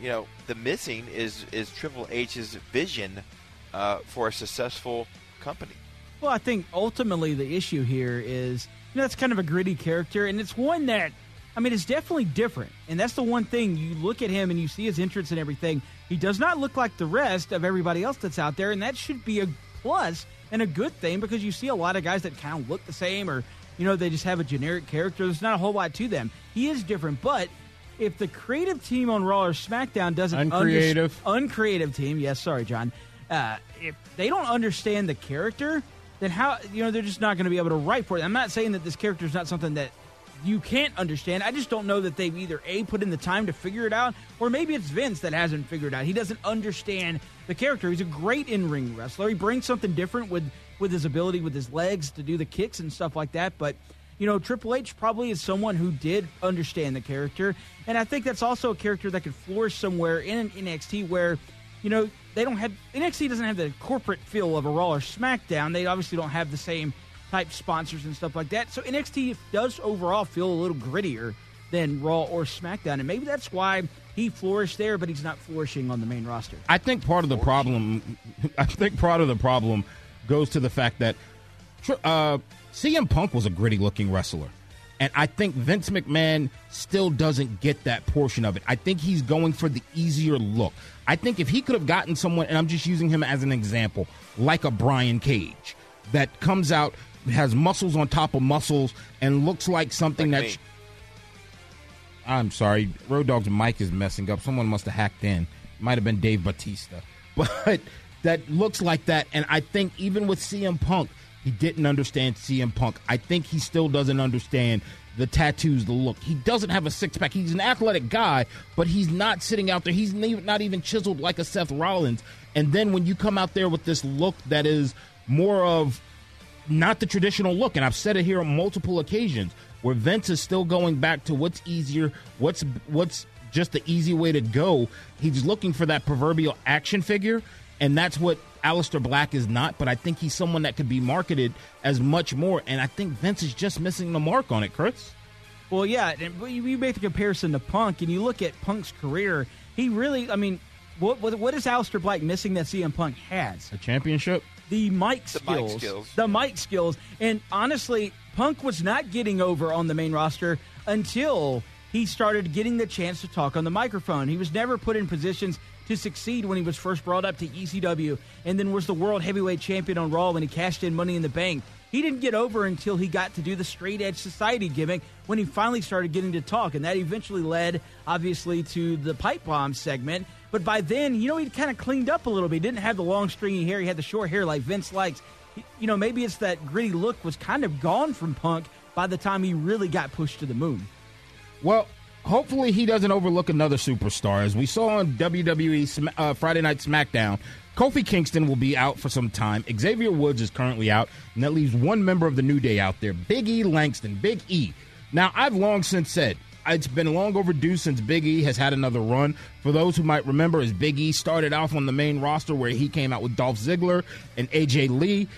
you know the missing is is Triple H's vision uh, for a successful company. Well, I think ultimately the issue here is you know that's kind of a gritty character, and it's one that I mean it's definitely different, and that's the one thing you look at him and you see his entrance and everything. He does not look like the rest of everybody else that's out there, and that should be a plus and a good thing because you see a lot of guys that kind of look the same or you know they just have a generic character. There's not a whole lot to them. He is different, but if the creative team on Raw or SmackDown doesn't Uncreative. under- uncreative team, yes, sorry, John. Uh, if they don't understand the character, then how you know they're just not going to be able to write for it. I'm not saying that this character is not something that you can't understand. I just don't know that they've either a put in the time to figure it out, or maybe it's Vince that hasn't figured it out. He doesn't understand the character. He's a great in ring wrestler. He brings something different with with his ability with his legs to do the kicks and stuff like that. But you know, Triple H probably is someone who did understand the character, and I think that's also a character that could flourish somewhere in an NXT where, you know, they don't have NXT doesn't have the corporate feel of a Raw or SmackDown. They obviously don't have the same type sponsors and stuff like that. So NXT does overall feel a little grittier than Raw or SmackDown, and maybe that's why he flourished there, but he's not flourishing on the main roster. I think part of the problem, I think part of the problem goes to the fact that uh, CM Punk was a gritty looking wrestler. And I think Vince McMahon still doesn't get that portion of it. I think he's going for the easier look. I think if he could have gotten someone, and I'm just using him as an example, like a Brian Cage, that comes out, has muscles on top of muscles, and looks like something Like that's. me. I'm sorry, Road Dawg's mic is messing up. Someone must have hacked in. Might have been Dave Batista. But that looks like that. And I think even with CM Punk, he didn't understand CM Punk. I think he still doesn't understand the tattoos, the look. He doesn't have a six pack. He's an athletic guy, but he's not sitting out there. He's not even chiseled like a Seth Rollins. And then when you come out there with this look that is more of not the traditional look, and I've said it here on multiple occasions, where Vince is still going back to what's easier, what's what's just the easy way to go. He's looking for that proverbial action figure, and that's what Aleister Black is not. But I think he's someone that could be marketed as much more, and I think Vince is just missing the mark on it, Chris. Well, yeah, you you make the comparison to Punk, and you look at Punk's career. He really, I mean, what what, what is Aleister Black missing that CM Punk has? A championship. The mic The mic skills. the mic skills, and honestly, Punk was not getting over on the main roster until he started getting the chance to talk on the microphone. He was never put in positions to succeed when he was first brought up to ECW, and then was the world heavyweight champion on Raw when he cashed in Money in the Bank. He didn't get over until he got to do the straight edge society gimmick when he finally started getting to talk, and that eventually led, obviously, to the pipe bomb segment. But by then, you know, he'd kind of cleaned up a little bit. He didn't have the long stringy hair; he had the short hair like Vince likes. You know, maybe it's that gritty look was kind of gone from Punk by the time he really got pushed to the moon. Well, hopefully he doesn't overlook another superstar. As we saw on WWE uh, Friday Night SmackDown, Kofi Kingston will be out for some time. Xavier Woods is currently out, and that leaves one member of the New Day out there, Big E Langston. Big E. Now, I've long since said it's been long overdue since Big E has had another run. For those who might remember, as Big E started off on the main roster where he came out with Dolph Ziggler and AJ Lee.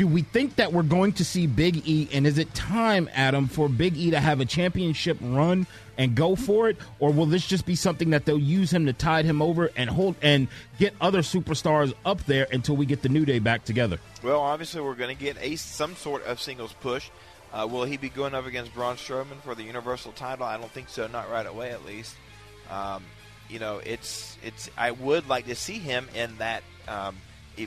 Do we think that we're going to see Big E, and is it time, Adam, for Big E to have a championship run and go for it, or will this just be something that they'll use him to tide him over and hold and get other superstars up there until we get the New Day back together? Well, obviously, we're going to get a some sort of singles push. Uh, will he be going up against Braun Strowman for the Universal title? I don't think so. Not right away, at least. Um, you know, it's it's. I would like to see him in that um,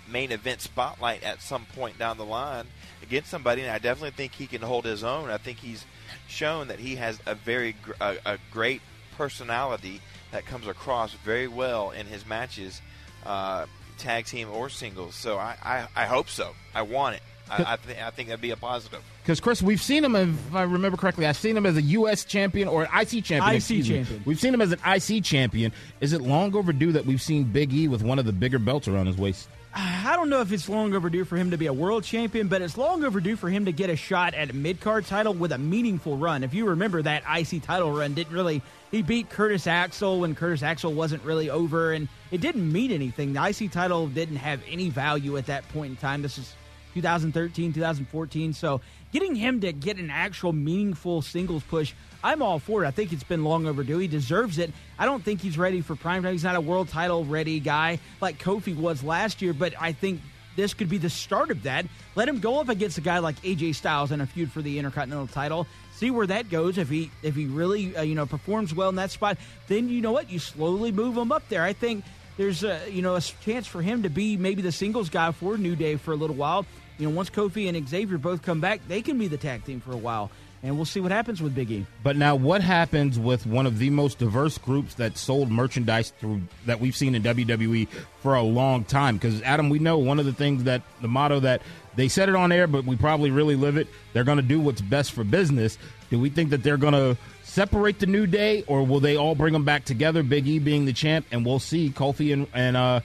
main event spotlight at some point down the line against somebody, and I definitely think he can hold his own. I think he's shown that he has a very gr- a, a great personality that comes across very well in his matches, uh, tag team or singles. So I, I, I hope so. I want it. I, I, th- I think that'd be a positive. Because Chris, we've seen him, if I remember correctly, I've seen him as a U.S. champion or an IC champion. IC excuse me. champion. We've seen him as an IC champion. Is it long overdue that we've seen Big E with one of the bigger belts around his waist? I don't know if it's long overdue for him to be a world champion, but it's long overdue for him to get a shot at a mid card title with a meaningful run. If you remember that IC title run didn't really he beat Curtis Axel when Curtis Axel wasn't really over and it didn't mean anything. The IC title didn't have any value at that point in time. This is 2013, 2014. So getting him to get an actual meaningful singles push, I'm all for it. I think it's been long overdue. He deserves it. I don't think he's ready for prime time. He's not a world title ready guy like Kofi was last year, but I think this could be the start of that. Let him go up against a guy like AJ Styles in a feud for the Intercontinental title. See where that goes. If he if he really uh, you know performs well in that spot, then you know what you slowly move him up there. I think there's a you know a chance for him to be maybe the singles guy for New Day for a little while. You know, once Kofi and Xavier both come back, they can be the tag team for a while, and we'll see what happens with Big E. But now, what happens with one of the most diverse groups that sold merchandise through that we've seen in WWE for a long time? Because Adam, we know one of the things that the motto that they said it on air, but we probably really live it. They're going to do what's best for business. Do we think that they're going to separate the New Day, or will they all bring them back together? Big E being the champ, and we'll see Kofi and, and uh,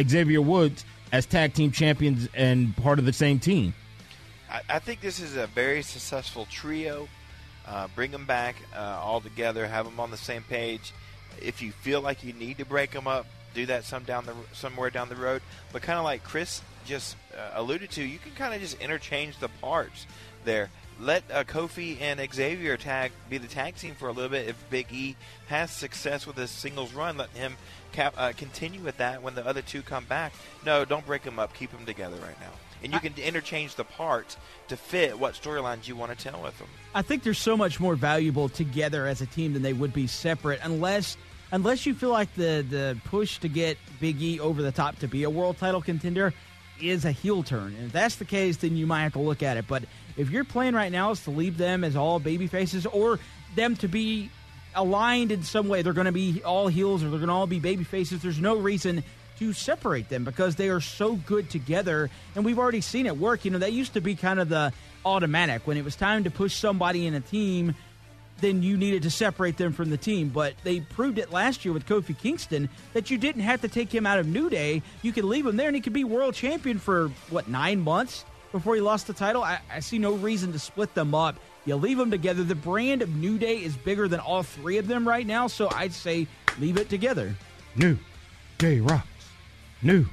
Xavier Woods as tag team champions and part of the same team. I, I think this is a very successful trio. Uh, bring them back uh, all together, have them on the same page. If you feel like you need to break them up, do that some down the somewhere down the road. But kind of like Chris just uh, alluded to, you can kind of just interchange the parts there. Let uh, Kofi and Xavier tag be the tag team for a little bit. If Big E has success with his singles run, let him cap, uh, continue with that when the other two come back. No, don't break them up. Keep them together right now. And you can interchange the parts to fit what storylines you want to tell with them. I think they're so much more valuable together as a team than they would be separate, unless unless you feel like the the push to get Big E over the top to be a world title contender is a heel turn. And if that's the case, then you might have to look at it. But if your plan right now is to leave them as all baby faces or them to be aligned in some way, they're going to be all heels or they're going to all be baby faces, there's no reason to separate them because they are so good together. And we've already seen it work. You know, that used to be kind of the automatic when it was time to push somebody in a team then you needed to separate them from the team. But they proved it last year with Kofi Kingston that you didn't have to take him out of New Day. You could leave him there and he could be world champion for, what, nine months before he lost the title? I, I see no reason to split them up. You leave them together. The brand of New Day is bigger than all three of them right now, so I'd say leave it together. New Day rocks. New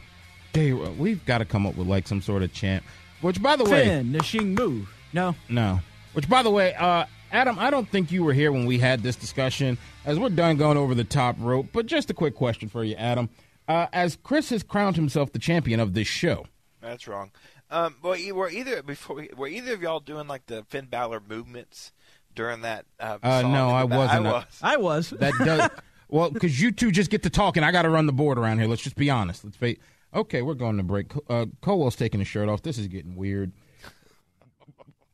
Day. We've got to come up with like some sort of chant. Which, by the way, finishing move. No, no. Which, by the way, uh, Adam, I don't think you were here when we had this discussion. As we're done going over the top rope, but just a quick question for you, Adam. Uh, as Chris has crowned himself the champion of this show. That's wrong. Um, well, were either before we, were either of y'all doing like the Finn Balor movements during that? Uh, uh no, I wasn't. I was. I was. That does well because you two just get to talking. I got to run the board around here. Let's just be honest. Let's be okay. We're going to break. Uh, Culwell's taking his shirt off. This is getting weird.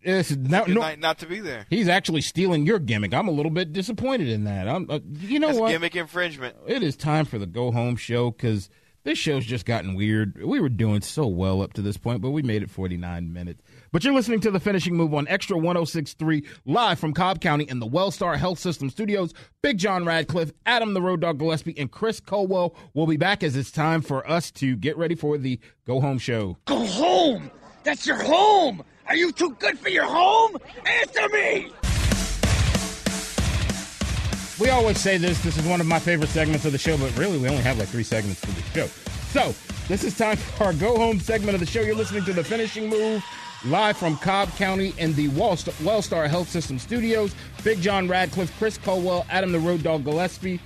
It's not, no, not to be there. He's actually stealing your gimmick. I'm a little bit disappointed in that. I'm, uh, you know That's what? Gimmick infringement. It is time for the go home show because this show's just gotten weird. We were doing so well up to this point, but we made it 49 minutes. But you're listening to the finishing move on Extra 1063 live from Cobb County in the Wellstar Health System Studios. Big John Radcliffe, Adam the Road Dawg Gillespie, and Chris Culwell will be back as it's time for us to get ready for the go home show. Go home. That's your home. Are you too good for your home? Answer me! We always say this. This is one of my favorite segments of the show, but really, we only have like three segments for the show. So, this is time for our go home segment of the show. You're listening to the finishing move live from Cobb County in the Wellstar Health System Studios. Big John Radcliffe, Chris Culwell, Adam the Road Dawg Gillespie.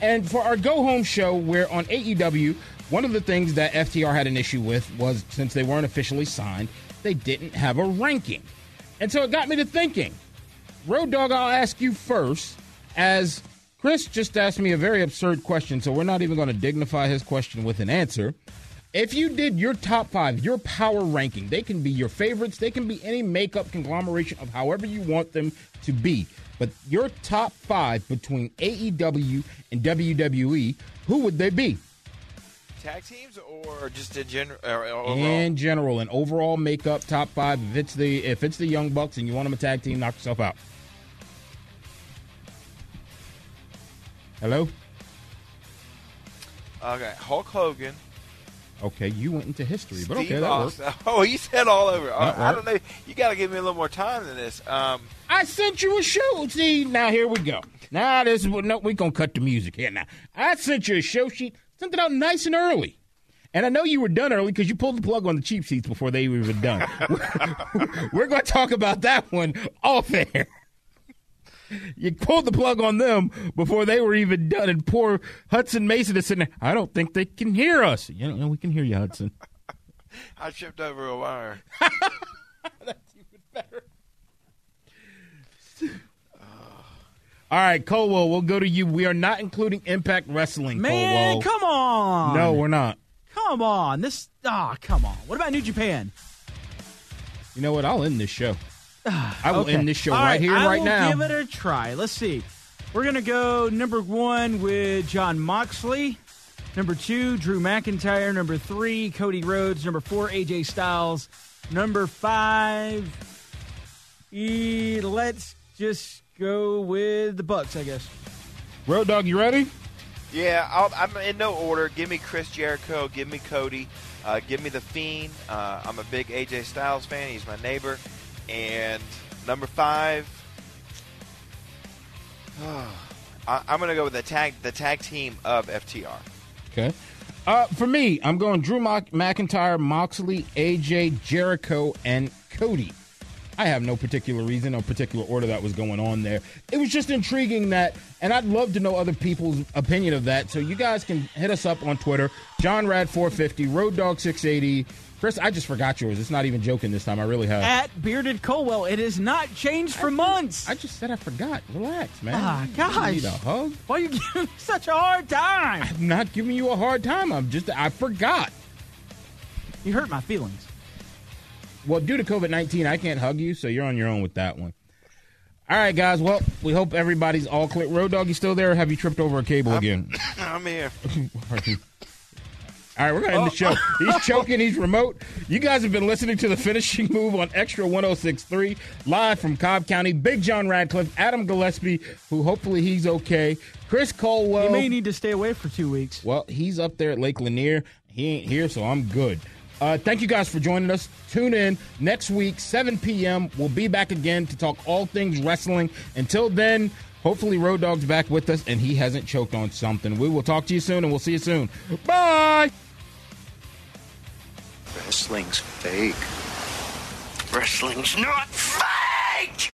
And for our go home show, we're on AEW. One of the things that FTR had an issue with was since they weren't officially signed, they didn't have a ranking. And so it got me to thinking. Road Dawg, I'll ask you first, as Chris just asked me a very absurd question, so we're not even going to dignify his question with an answer. If you did your top five, your power ranking, they can be your favorites, they can be any makeup conglomeration of however you want them to be. But your top five between AEW and WWE, who would they be? tag teams or just in general? Uh, in general, an overall makeup top five. If it's the if it's the Young Bucks and you want them a tag team, knock yourself out. Hello. Okay, Hulk Hogan. Okay, you went into history, but okay, that Austin. Oh, you said all over. I, I don't know. You got to give me a little more time than this. Um, I sent you a show. See, now here we go. Now this is no, we gonna cut the music here. Now I sent you a show sheet. Sent it out nice and early. And I know you were done early because you pulled the plug on the cheap seats before they were even done. we're going to talk about that one off air. You pulled the plug on them before they were even done, and poor Hudson Mason is sitting there. I don't think they can hear us. You know, we can hear you, Hudson. I tripped over a wire. That's even better. All right, Culwell, we'll go to you. We are not including Impact Wrestling. Man, Culwell. come on. No, we're not. Come on. This. Ah, oh, come on. What about New Japan? You know what? I'll end this show. I will okay. end this show right here, I right now. Give it a try. Let's see. We're gonna go number one with Jon Moxley. Number two, Drew McIntyre. Number three, Cody Rhodes. Number four, AJ Styles. Number five, e- let's just go with the Bucks, I guess. Road Dawg, you ready? Yeah, i am in no order. Give me Chris Jericho. Give me Cody. Uh, give me the Fiend. Uh, I'm a big AJ Styles fan. He's my neighbor. And number five, I, am going to go with the tag the tag team of FTR. Okay. Uh, for me, I'm going Drew McIntyre, Moxley, AJ, Jericho, and Cody. I have no particular reason or particular order that was going on there. It was just intriguing that, and I'd love to know other people's opinion of that. So you guys can hit us up on Twitter, John Rad 450, Road Dawg 680. Chris, I just forgot yours. It's not even joking this time. I really have. At Bearded Culwell, it has not changed for months. I just said I forgot. Relax, man. Ah, You gosh. need a hug? Why are you giving me such a hard time? I'm not giving you a hard time. I'm just I forgot. You hurt my feelings. Well, due to COVID 19, I can't hug you, so you're on your own with that one. All right, guys. Well, we hope everybody's all clear. Road Dawg, you still there? Or have you tripped over a cable again? I'm here. All right, we're going to end the show. He's choking. He's remote. You guys have been listening to the finishing move on Extra 1063, live from Cobb County. Big John Radcliffe, Adam Gillespie, who hopefully he's okay. Chris Culwell. He may need to stay away for two weeks. Well, he's up there at Lake Lanier. He ain't here, so I'm good. Uh, thank you guys for joining us. Tune in next week, 7 p.m. We'll be back again to talk all things wrestling. Until then, hopefully Road Dawg's back with us and he hasn't choked on something. We will talk to you soon and we'll see you soon. Bye. Wrestling's fake. Wrestling's not